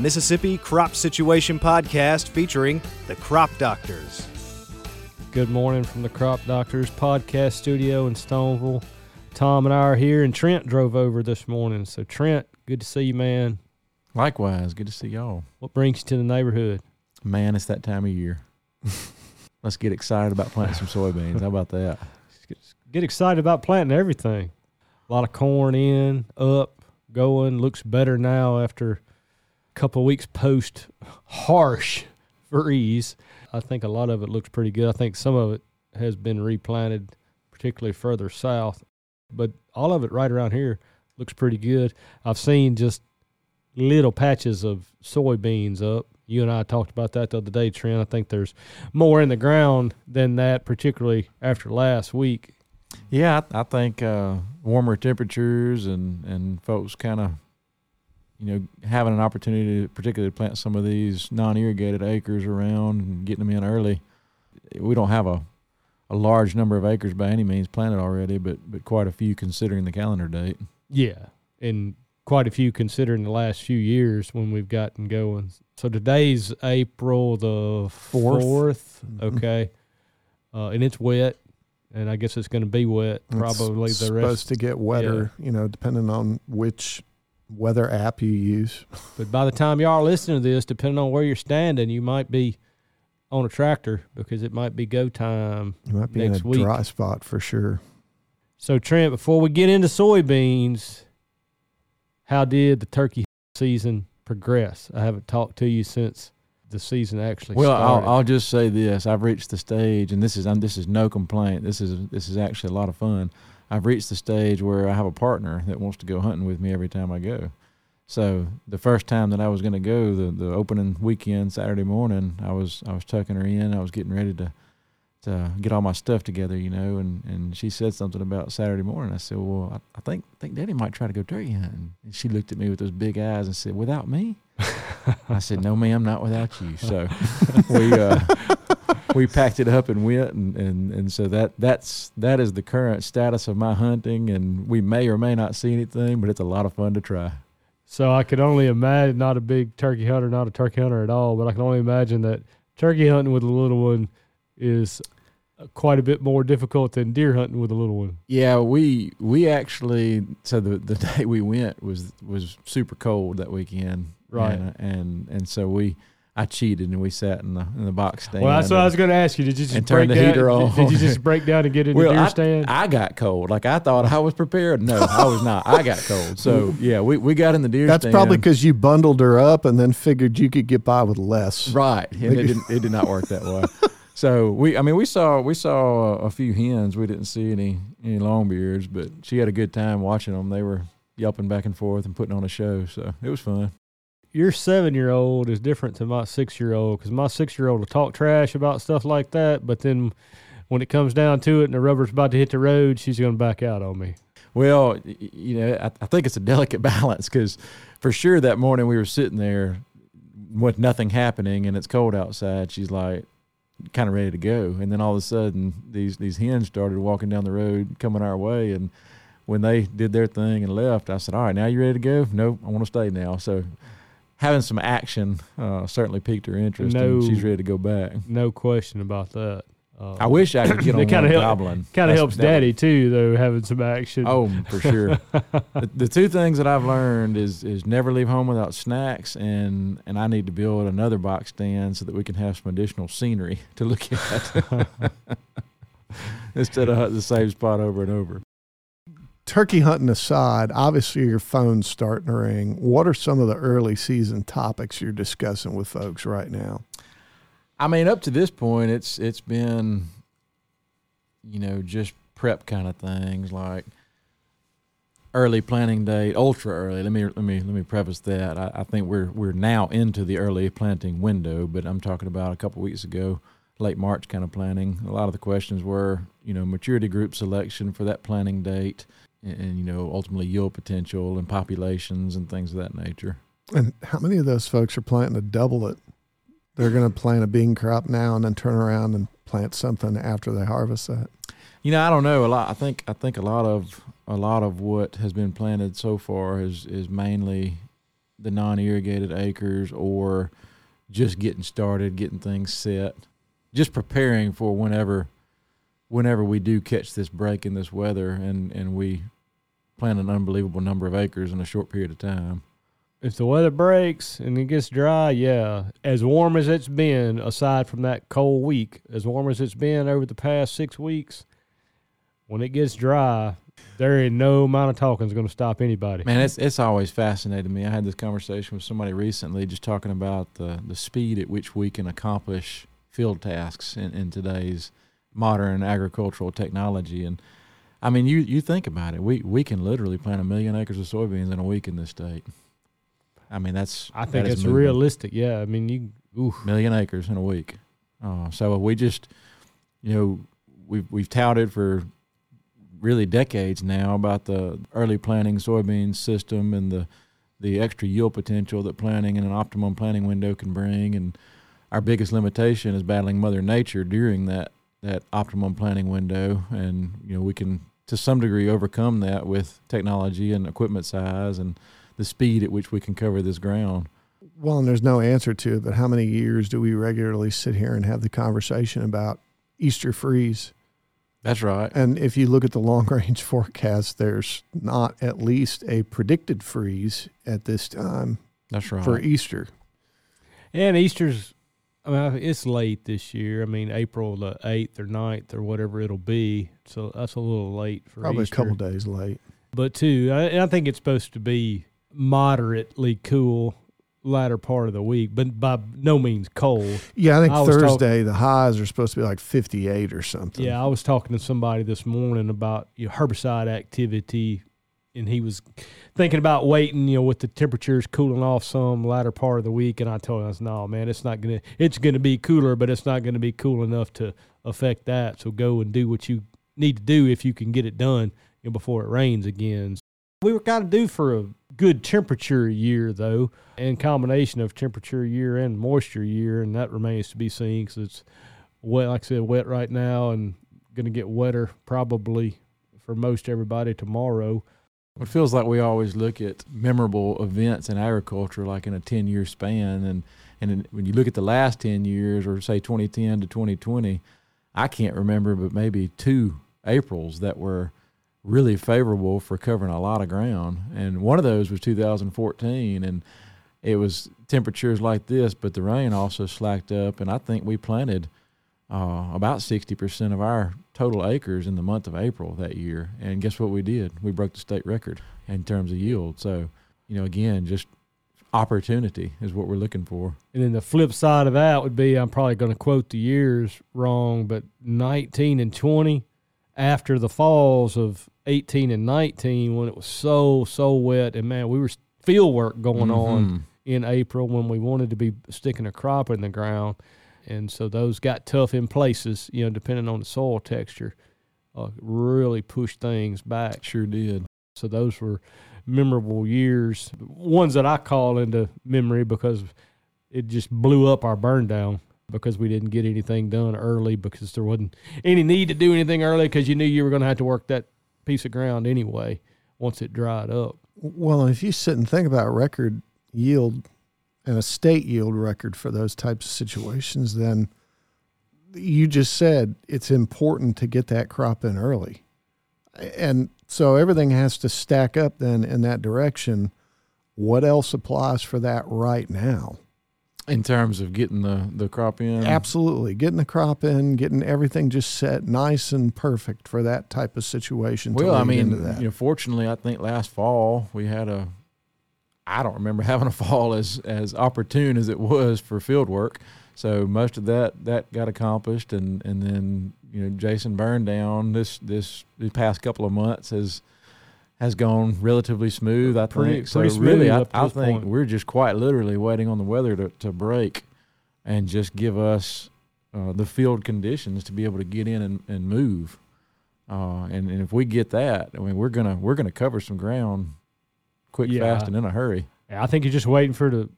Mississippi Crop Situation Podcast featuring the Crop Doctors. Good morning from the Crop Doctors podcast studio in Stoneville. Tom and I are here, and Trent drove over this morning. So, Trent, good to see you, man. Likewise, good to see y'all. What brings you to the neighborhood? Man, it's that time of year. Let's get excited about planting some soybeans. How about that? Get excited about planting everything. A lot of corn in, up, going. Looks better now after a couple weeks post harsh freeze. I think a lot of it looks pretty good. I think some of it has been replanted, particularly further south, but all of it right around here looks pretty good. I've seen just little patches of soybeans up. You and I talked about that the other day, Trent. I think there's more in the ground than that, particularly after last week. Yeah, I, I think uh, warmer temperatures and, and folks kind of, you know, having an opportunity to particularly plant some of these non-irrigated acres around and getting them in early. We don't have a, a large number of acres by any means planted already, but but quite a few considering the calendar date. Yeah, and quite a few considering the last few years when we've gotten going. So today's April the Fourth. 4th Mhm. Okay. Uh, and it's wet, and I guess it's going to be wet probably it's the supposed rest. to get wetter, you know, depending on which weather app you use. But by the time y'all are listening to this, depending on where you're standing, you might be on a tractor because it might be go time. You might be Next in a week. dry spot for sure. So Trent, before we get into soybeans, how did the turkey season progress? I haven't talked to you since the season actually Well, I'll. I'll just say this: I've reached the stage, and this is um, this is no complaint. This is this is actually a lot of fun. I've reached the stage where I have a partner that wants to go hunting with me every time I go. So the first time that I was going to go, the the opening weekend, Saturday morning, I was I was tucking her in. I was getting ready to to get all my stuff together, you know, and, and she said something about Saturday morning. I said, well, I, I think think Daddy might try to go turkey hunting. And she looked at me with those big eyes and said, without me? I said, no, ma'am, not without you. So we uh, we packed it up and went, and, and, and so that that's that is the current status of my hunting, and we may or may not see anything, but it's a lot of fun to try. So I could only imagine, not a big turkey hunter, not a turkey hunter at all, but I can only imagine that turkey hunting with a little one is quite a bit more difficult than deer hunting with a little one. Yeah, we we actually so the the day we went was was super cold that weekend, Right. And and, and so we I cheated and we sat in the in the box stand. Well, that's what I was going to ask you. Did you just and break turn the down? heater did- on. Did you just break down and get in the Well, deer I, stand? I got cold. Like I thought I was prepared. No, I was not. I got cold. So yeah, we, we got in the deer That's stand. probably because you bundled her up and then figured you could get by with less. Right, and it didn't. It did not work that way. So we, I mean, we saw we saw a few hens. We didn't see any any longbeards, but she had a good time watching them. They were yelping back and forth and putting on a show. So it was fun. Your seven year old is different to my six year old because my six year old will talk trash about stuff like that, but then when it comes down to it and the rubber's about to hit the road, she's going to back out on me. Well, you know, I, I think it's a delicate balance because for sure that morning we were sitting there with nothing happening and it's cold outside. She's like kind of ready to go, and then all of a sudden these these hens started walking down the road coming our way, and when they did their thing and left, I said, "All right, now you ready to go?" No, I want to stay now. So having some action uh, certainly piqued her interest, No. and she's ready to go back. No question about that. Uh, I wish I could get on kinda help- goblin. Kind of helps that daddy too, though, having some action. Oh, for sure. the, the two things that I've learned is is never leave home without snacks, and and I need to build another box stand so that we can have some additional scenery to look at instead of the same spot over and over. Turkey hunting aside, obviously your phone's starting to ring. What are some of the early season topics you're discussing with folks right now? I mean, up to this point, it's it's been, you know, just prep kind of things like early planting date, ultra early. Let me let me let me preface that. I, I think we're we're now into the early planting window, but I'm talking about a couple weeks ago, late March kind of planting. A lot of the questions were, you know, maturity group selection for that planting date, and, and you know, ultimately yield potential and populations and things of that nature. And how many of those folks are planting to double it? They're going to plant a bean crop now and then turn around and plant something after they harvest that. You know, I don't know a lot. I think I think a lot of a lot of what has been planted so far is is mainly the non-irrigated acres or just getting started, getting things set, just preparing for whenever whenever we do catch this break in this weather and and we plant an unbelievable number of acres in a short period of time. If the weather breaks and it gets dry, yeah, as warm as it's been, aside from that cold week, as warm as it's been over the past six weeks, when it gets dry, there ain't no amount of talking is going to stop anybody. Man, it's it's always fascinated me. I had this conversation with somebody recently, just talking about the the speed at which we can accomplish field tasks in, in today's modern agricultural technology. And I mean, you you think about it, we we can literally plant a million acres of soybeans in a week in this state. I mean, that's I think that it's realistic. Yeah, I mean, you, oof. million acres in a week. Uh, so we just, you know, we've we've touted for really decades now about the early planting soybean system and the the extra yield potential that planting in an optimum planting window can bring. And our biggest limitation is battling Mother Nature during that that optimum planting window. And you know, we can to some degree overcome that with technology and equipment size and the speed at which we can cover this ground. Well, and there's no answer to it, but how many years do we regularly sit here and have the conversation about Easter freeze? That's right. And if you look at the long range forecast, there's not at least a predicted freeze at this time That's right. for Easter. And Easter's, I mean, it's late this year. I mean, April the 8th or 9th or whatever it'll be. So that's a little late for Probably Easter. a couple days late. But, too, I, I think it's supposed to be moderately cool latter part of the week, but by no means cold. Yeah, I think I Thursday the highs are supposed to be like 58 or something. Yeah, I was talking to somebody this morning about you know, herbicide activity, and he was thinking about waiting, you know, with the temperatures cooling off some latter part of the week. And I told him, no, man, it's not gonna. It's gonna be cooler, but it's not gonna be cool enough to affect that. So go and do what you need to do if you can get it done you know, before it rains again. We were kind of due for a good temperature year, though, and combination of temperature year and moisture year, and that remains to be seen because it's wet, like I said, wet right now, and going to get wetter probably for most everybody tomorrow. It feels like we always look at memorable events in agriculture, like in a ten-year span, and and when you look at the last ten years, or say 2010 to 2020, I can't remember, but maybe two Aprils that were really favorable for covering a lot of ground, and one of those was 2014, and it was temperatures like this, but the rain also slacked up, and I think we planted uh, about 60% of our total acres in the month of April that year. And guess what we did? We broke the state record in terms of yield. So, you know, again, just opportunity is what we're looking for. And then the flip side of that would be I'm probably going to quote the years wrong, but 19 and 20 after the falls of 18 and 19 when it was so, so wet. And man, we were field work going on Mhm. in April when we wanted to be sticking a crop in the ground. And so those got tough in places, you know, depending on the soil texture, uh, really pushed things back. Sure did. So those were memorable years, ones that I call into memory because it just blew up our burn down because we didn't get anything done early because there wasn't any need to do anything early because you knew you were going to have to work that piece of ground anyway once it dried up. Well, if you sit and think about record yield and a state yield record for those types of situations, then you just said it's important to get that crop in early. And so everything has to stack up then in that direction. What else applies for that right now? In terms of getting the, the crop in. Absolutely. Getting the crop in, getting everything just set nice and perfect for that type of situation. to Well, I mean, you know, fortunately, I think last fall we had a. I don't remember having a fall as as opportune as it was for field work. So most of that that got accomplished, and and then you know Jason burned down this this the past couple of months has has gone relatively smooth. I Pretty- think so. pretty really, I, I think point. we're just quite literally waiting on the weather to to break, and just give us uh, the field conditions to be able to get in and, and move. Uh, and, and if we get that, I mean, we're gonna we're gonna cover some ground quick, Yeah. fast, and in a hurry. Yeah, I think you're just waiting for the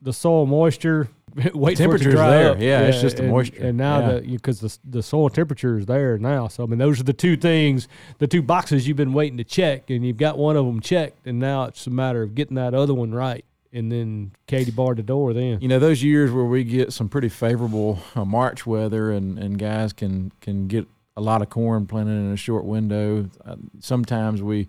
the soil moisture. Wait Temperature's there. up. Yeah, it's just the and, moisture. And now Yeah. because the the soil temperature is there now, so I mean those are the two things, the two boxes you've been waiting to check, and you've got one of them checked, and now it's a matter of getting that other one right. and then Katie barred the door. Then you know those years where we get some pretty favorable uh, March weather and, and guys can can get a lot of corn planted in a short window. Uh, sometimes we,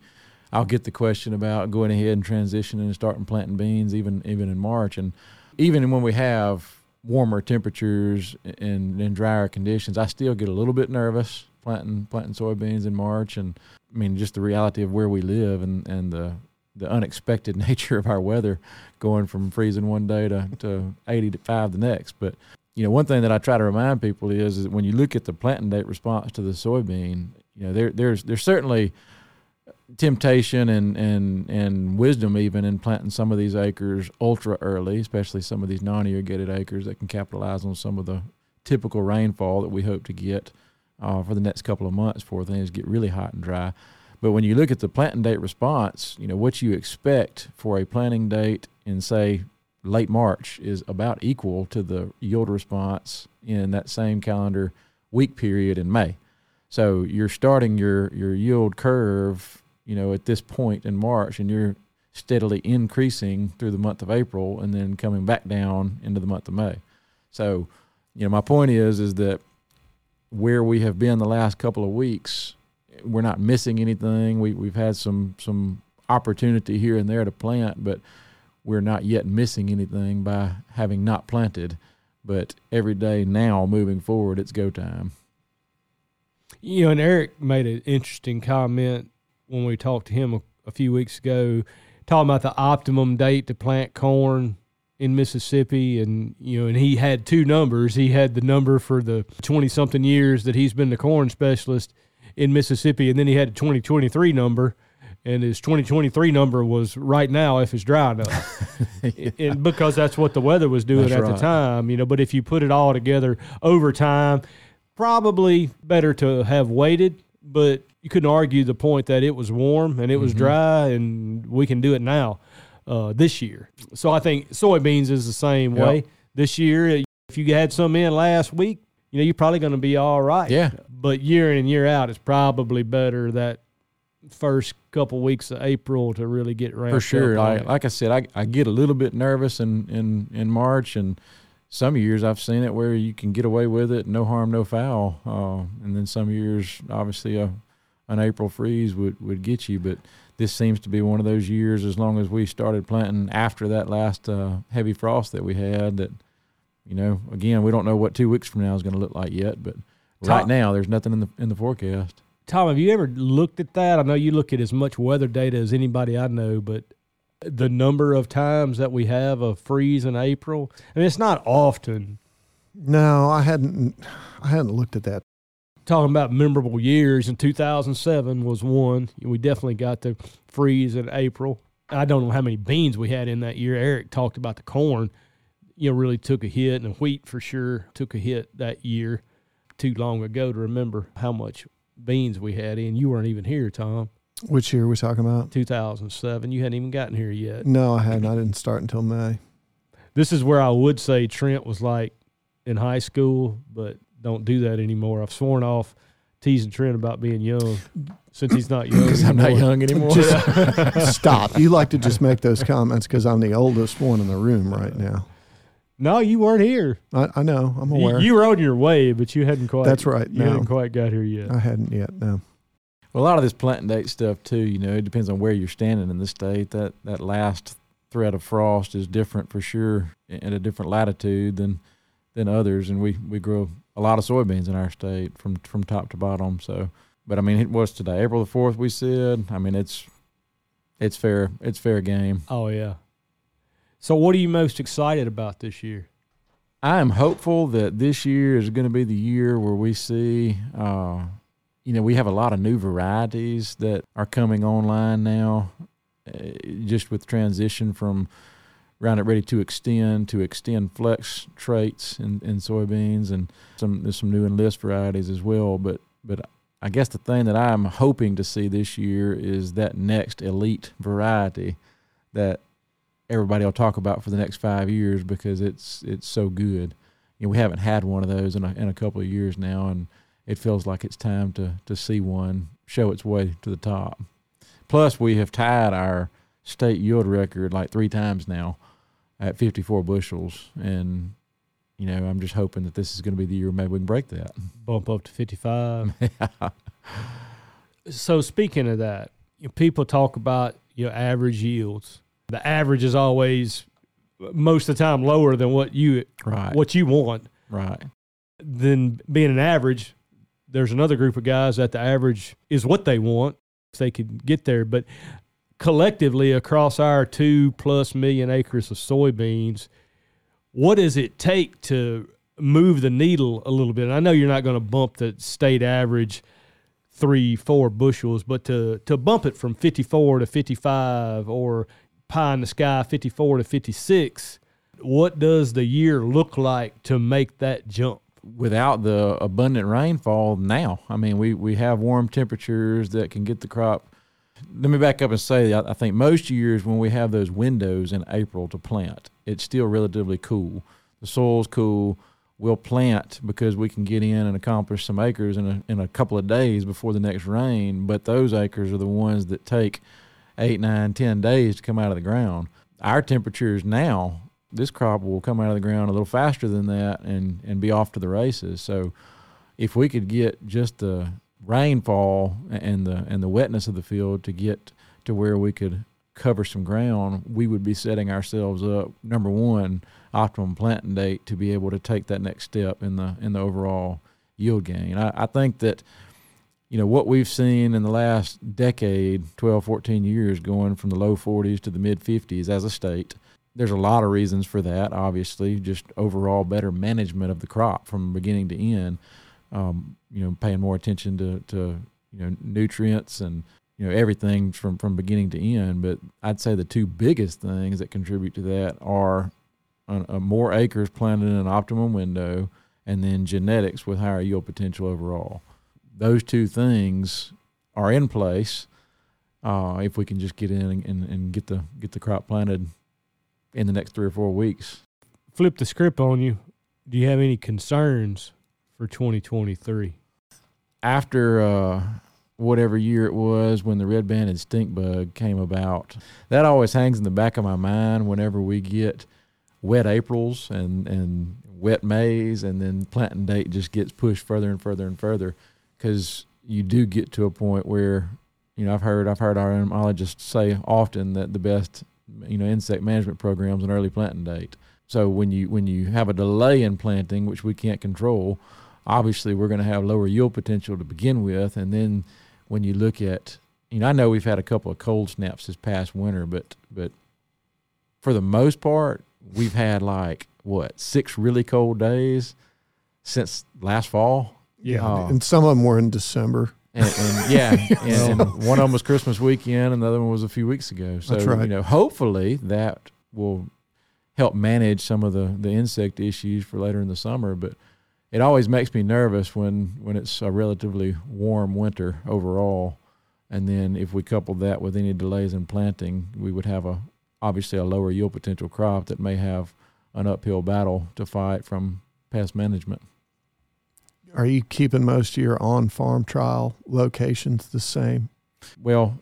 I'll get the question about going ahead and transitioning and starting planting beans even even in March, and even when we have warmer temperatures and, and drier conditions, I still get a little bit nervous planting planting soybeans in March, and I mean just the reality of where we live and and the the unexpected nature of our weather going from freezing one day to, to 85 the next. But, you know, one thing that I try to remind people is, is that when you look at the planting date response to the soybean, you know, there, there's, there's certainly temptation and, and, and wisdom even in planting some of these acres ultra early, especially some of these non-irrigated acres that can capitalize on some of the typical rainfall that we hope to get uh, for the next couple of months before things get really hot and dry. But when you look at the planting date response, you know what you expect for a planting date in say late March is about equal to the yield response in that same calendar week period in May. So you're starting your your yield curve, you know, at this point in March, and you're steadily increasing through the month of April, and then coming back down into the month of May. So, you know, my point is is that where we have been the last couple of weeks, we're not missing anything. We we've had some some opportunity here and there to plant, but we're not yet missing anything by having not planted. But every day now, moving forward, it's go time. You know, and Eric made an interesting comment when we talked to him a, a few weeks ago, talking about the optimum date to plant corn in Mississippi, and you know, and he had two numbers. He had the number for the twenty something years that he's been the corn specialist, in Mississippi, and then he had a 2023 number, and his 2023 number was right now if it's dry enough, yeah. and because that's what the weather was doing that's at right. the time, you know. But if you put it all together over time, probably better to have waited. But you couldn't argue the point that it was warm and it was mm-hmm. dry, and we can do it now uh, this year. So I think soybeans is the same yep. way this year. If you had some in last week, you know, you're probably going to be all right. Yeah. But year in and year out, it's probably better that first couple weeks of April to really get around. For sure. Like, like I said, I, I get a little bit nervous in, in, in March, and some years I've seen it where you can get away with it, no harm, no foul. Uh, and then some years, obviously, a, an April freeze would, would get you. But this seems to be one of those years, as long as we started planting after that last uh, heavy frost that we had, that – you know, again, we don't know what two weeks from now is going to look like yet, but Tom, right now there's nothing in the in the forecast. Tom, have you ever looked at that? I know you look at as much weather data as anybody I know, but the number of times that we have a freeze in April, I mean, it's not often. No, I hadn't. I hadn't looked at that. Talking about memorable years, in 2007 was one. We definitely got the freeze in April. I don't know how many beans we had in that year. Eric talked about the corn you know, really took a hit, and the wheat for sure took a hit that year. Too long ago to remember how much beans we had in. You weren't even here, Tom. Which year are we talking about? 2007. You hadn't even gotten here yet. No, I hadn't. I didn't start until May. This is where I would say Trent was like in high school, but don't do that anymore. I've sworn off teasing Trent about being young since he's not young. Because I'm not young anymore. Just stop. You like to just make those comments because I'm the oldest one in the room right uh, now. No, you weren't here. I, I know. I'm aware. You, you, were on your way, but you hadn't quite. That's right. You no. hadn't quite got here yet. I hadn't yet. No. Well, a lot of this planting date stuff too. You know, it depends on where you're standing in the state. That that last threat of frost is different for sure at a different latitude than than others. And we we grow a lot of soybeans in our state from from top to bottom. So, but I mean, it was today, April the fourth. We said. I mean, it's it's fair. It's fair game. Oh yeah. So, what are you most excited about this year? I am hopeful that this year is going to be the year where we see, uh, you know, we have a lot of new varieties that are coming online now, uh, just with transition from Roundup Ready to Xtend to XtendFlex traits in, in soybeans, and some there's some new enlist varieties as well. But but I guess the thing that I'm hoping to see this year is that next elite variety that everybody will talk about for the next five years because it's it's so good. You know, we haven't had one of those in a, in a couple of years now, and it feels like it's time to to see one show its way to the top. Plus, we have tied our state yield record like three times now at 54 bushels, and you know I'm just hoping that this is going to be the year maybe we can break that. Bump up to 55. so speaking of that, you know, people talk about your average yields. The average is always most of the time lower than what you right. what you want. Right. Then being an average, there's another group of guys that the average is what they want if they could get there. But collectively across our two plus million acres of soybeans, what does it take to move the needle a little bit? And I know you're not going to bump the state average three, four bushels, but to to bump it from 54 to 55 or pie in the sky 54 to 56, what does the year look like to make that jump? Without the abundant rainfall now, I mean, we, we have warm temperatures that can get the crop. Let me back up and say, I, I think most years when we have those windows in April to plant, it's still relatively cool. The soil's cool we'll plant because we can get in and accomplish some acres in a, in a couple of days before the next rain. But those acres are the ones that take eight, nine, ten days to come out of the ground. Our temperatures now, this crop will come out of the ground a little faster than that and, and be off to the races. So if we could get just the rainfall and the and the wetness of the field to get to where we could cover some ground, we would be setting ourselves up number one optimum planting date to be able to take that next step in the in the overall yield gain. I, I think that you know what we've seen in the last decade 12 14 years going from the low 40s to the mid 50s as a state there's a lot of reasons for that obviously just overall better management of the crop from beginning to end um, you know paying more attention to, to you know nutrients and you know everything from from beginning to end but i'd say the two biggest things that contribute to that are a, a more acres planted in an optimum window and then genetics with higher yield potential overall those two things are in place uh, if we can just get in and, and, and, get the get the crop planted in the next three or four weeks. Flip the script on you. Do you have any concerns for 2023? After uh, whatever year it was when the red banded stink bug came about, that always hangs in the back of my mind whenever we get wet Aprils and, and wet Mays, and then planting date just gets pushed further and further and further because you do get to a point where you know I've heard I've heard our entomologists say often that the best you know insect management programs an early planting date. So when you when you have a delay in planting, which we can't control, obviously we're going to have lower yield potential to begin with, and then when you look at you know I know we've had a couple of cold snaps this past winter, but but for the most part we've had like what six really cold days since last fall yeah, oh. and some of them were in December. And, and yeah, and, and, one of them was Christmas weekend, and the other one was a few weeks ago. So That's right. you know, hopefully that will help manage some of the the insect issues for later in the summer. But it always makes me nervous when when it's a relatively warm winter overall, and then if we couple that with any delays in planting, we would have a obviously a lower yield potential crop that may have an uphill battle to fight from pest management. Are you keeping most of your on farm trial locations the same? Well,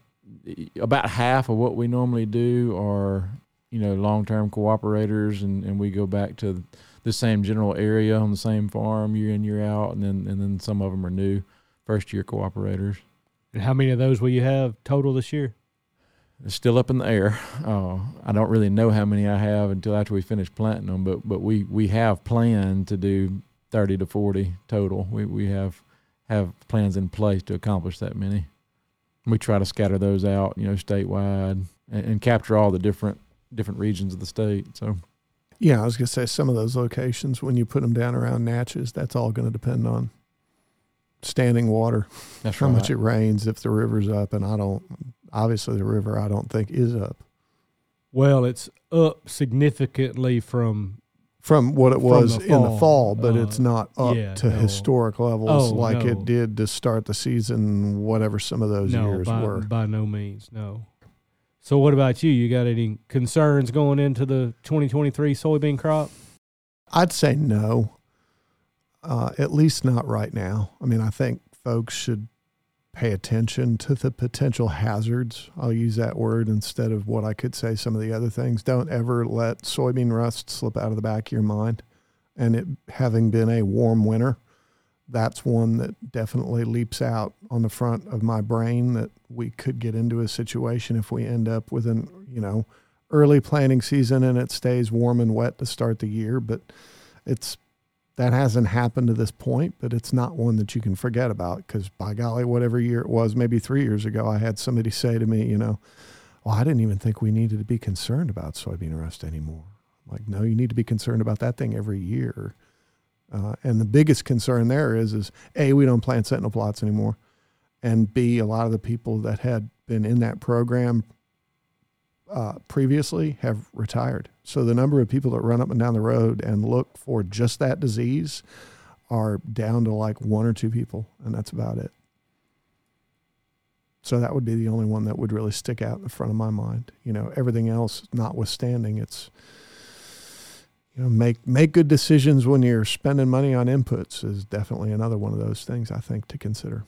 about half of what we normally do are, you know, long term cooperators and, and we go back to the same general area on the same farm year in, year out, and then and then some of them are new first year cooperators. And how many of those will you have total this year? It's still up in the air. Uh, I don't really know how many I have until after we finish planting them, but but we we have planned to do 30 to 40 total. We we have have plans in place to accomplish that many. We try to scatter those out, you know, statewide and, and capture all the different different regions of the state. So yeah, I was going to say some of those locations when you put them down around Natchez, that's all going to depend on standing water. That's how right. much it rains if the river's up and I don't obviously the river I don't think is up. Well, it's up significantly from from what it was the in the fall, but uh, it's not up yeah, to no. historic levels Oh, like no. it did to start the season, whatever some of those no, years by, were. by no means, no. So, what about you? You got any concerns going into the 2023 soybean crop? I'd say no, uh, at least not right now. I mean, I think folks should pay attention to the potential hazards. I'll use that word instead of what I could say some of the other things. Don't ever let soybean rust slip out of the back of your mind. And it having been a warm winter, that's one that definitely leaps out on the front of my brain that we could get into a situation if we end up with an, you know, early planting season and it stays warm and wet to start the year, but it's that hasn't happened to this point, but it's not one that you can forget about because by golly, whatever year it was, maybe three years ago, I had somebody say to me, you know, well, I didn't even think we needed to be concerned about soybean rust anymore. Like, no, you need to be concerned about that thing every year. Uh, and the biggest concern there is, is A, we don't plant sentinel plots anymore. And B, a lot of the people that had been in that program uh, previously have retired. So the number of people that run up and down the road and look for just that disease are down to like one or two people, and that's about it. So that would be the only one that would really stick out in the front of my mind. You know, everything else notwithstanding, it's you know make make good decisions when you're spending money on inputs is definitely another one of those things I think to consider.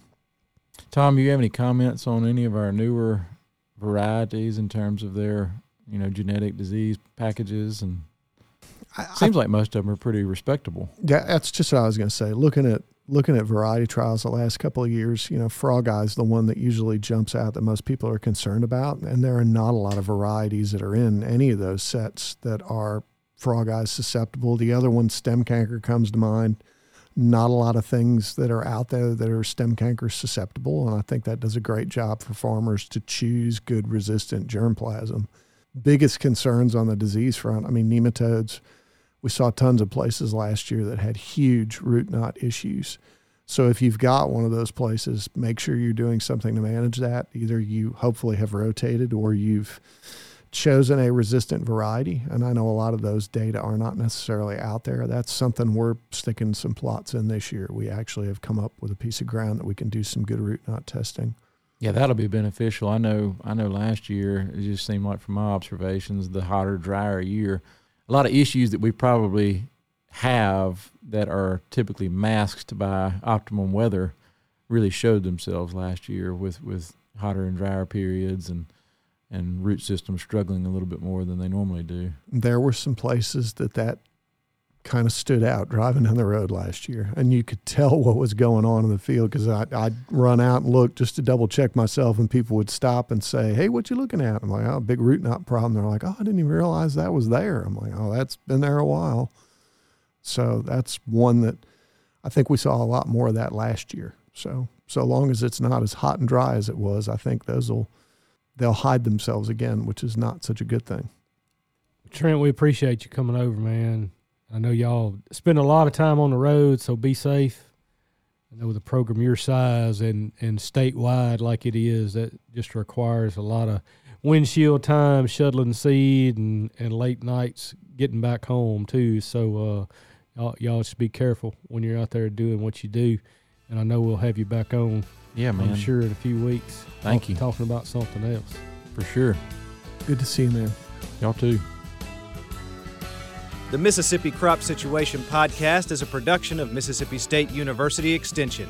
Tom, do you have any comments on any of our newer varieties in terms of their you know genetic disease packages and I, seems I, like most of them are pretty respectable. Yeah, that's just what I was going to say. Looking at looking at variety trials the last couple of years, you know, frog eye is the one that usually jumps out that most people are concerned about, and there are not a lot of varieties that are in any of those sets that are frog eye susceptible. The other one, stem canker, comes to mind not a lot of things that are out there that are stem canker susceptible. And I think that does a great job for farmers to choose good resistant germplasm. Biggest concerns on the disease front, I mean, nematodes. We saw tons of places last year that had huge root knot issues. So if you've got one of those places, make sure you're doing something to manage that. Either you hopefully have rotated or you've chosen a resistant variety, and I know a lot of those data are not necessarily out there. That's something we're sticking some plots in this year. We actually have come up with a piece of ground that we can do some good root knot testing. Yeah, that'll be beneficial. I know. I know. Last year, it just seemed like from my observations, the hotter, drier year, a lot of issues that we probably have that are typically masked by optimum weather really showed themselves last year with with hotter and drier periods and and root systems struggling a little bit more than they normally do. There were some places that that kind of stood out driving down the road last year, and you could tell what was going on in the field because I'd run out and look just to double check myself, and people would stop and say, "Hey, what you looking at?" I'm like, "Oh, big root knot problem." They're like, "Oh, I didn't even realize that was there." I'm like, "Oh, that's been there a while." So that's one that I think we saw a lot more of that last year. So so long as it's not as hot and dry as it was, I think those will they'll hide themselves again, which is not such a good thing. Trent, we appreciate you coming over, man. I know y'all spend a lot of time on the road, so be safe. I know with a program your size and, and statewide like it is, that just requires a lot of windshield time, shuttling seed, and, and late nights getting back home too. So uh, y'all, y'all just be careful when you're out there doing what you do. And I know we'll have you back on yeah, man. I'm sure in a few weeks. Thank you. Talking about something else. For sure. Good to see you, man. Y'all too. The Mississippi Crop Situation Podcast is a production of Mississippi State University Extension.